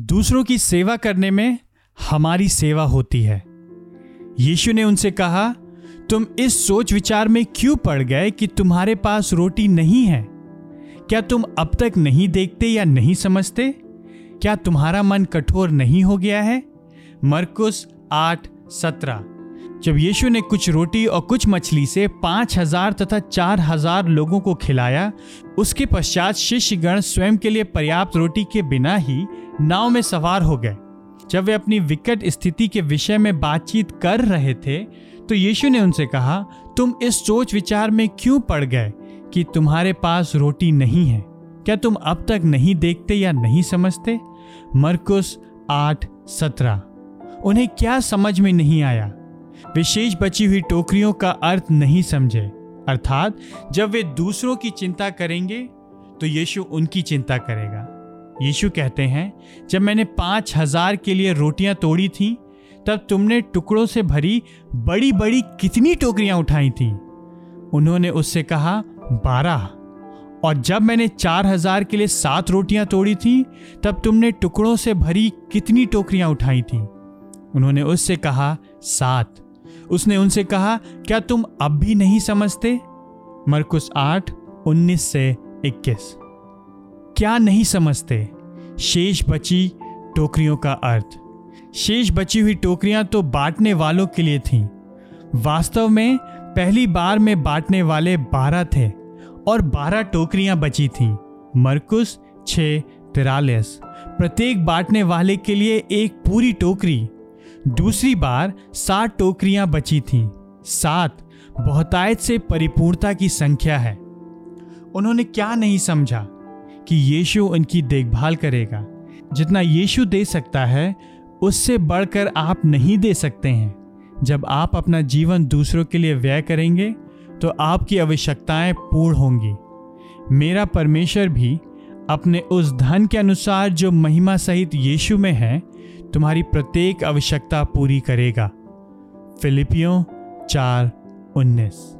दूसरों की सेवा करने में हमारी सेवा होती है। यीशु ने उनसे कहा, तुम इस सोच विचार में क्यों पड़ गए कि तुम्हारे पास रोटी नहीं है? क्या तुम अब तक नहीं देखते या नहीं समझते? क्या तुम्हारा मन कठोर नहीं हो गया है? मरकुस आठ सत्रह। जब यीशु ने कुछ रोटी और कुछ मछली से पाँच हज़ार तथा चार हज़ार लोगों को खिलाया, उसके पश्चात शिष्यगण स्वयं के लिए पर्याप्त रोटी के बिना ही नाव में सवार हो गए। जब वे अपनी विकट स्थिति के विषय में बातचीत कर रहे थे तो यीशु ने उनसे कहा, तुम इस सोच विचार में क्यों पड़ गए कि तुम्हारे पास रोटी नहीं है? क्या तुम अब तक नहीं देखते या नहीं समझते? मरकुस आठ सत्रह। उन्हें क्या समझ में नहीं आया? विशेष बची हुई टोकरियों का अर्थ नहीं समझे। अर्थात, जब वे दूसरों की चिंता करेंगे तो यीशु उनकी चिंता करेगा। यीशु कहते हैं, जब मैंने पाँच हज़ार के लिए रोटियाँ तोड़ी थी, तब तुमने टुकड़ों से भरी बड़ी बड़ी कितनी टोकरियाँ उठाई थी? उन्होंने उससे कहा, बारह। और जब मैंने चार हज़ार के लिए सात रोटियाँ तोड़ी थी, तब तुमने टुकड़ों से भरी कितनी टोकरियाँ उठाई थी? उन्होंने उससे कहा, सात। उसने उनसे कहा, क्या तुम अब भी नहीं समझते? मरकुस आठ, उन्नीस से इक्कीस। क्या नहीं समझते? शेष बची टोकरियों का अर्थ। शेष बची हुई टोकरियाँ तो बांटने वालों के लिए थीं। वास्तव में, पहली बार में बांटने वाले बारह थे और बारह टोकरियाँ बची थीं। मरकुस छ तिरालिस प्रत्येक बांटने वाले के लिए एक पूरी टोकरी। दूसरी बार सात टोकरियाँ बची थीं। सात बहुतायत से परिपूर्णता की संख्या है। उन्होंने क्या नहीं समझा? कि यीशु उनकी देखभाल करेगा। जितना यीशु दे सकता है, उससे बढ़कर आप नहीं दे सकते हैं। जब आप अपना जीवन दूसरों के लिए व्यय करेंगे तो आपकी आवश्यकताएँ पूर्ण होंगी। मेरा परमेश्वर भी अपने उस धन के अनुसार जो महिमा सहित यीशु में है, तुम्हारी प्रत्येक आवश्यकता पूरी करेगा। फिलिपियों चार उन्नीस।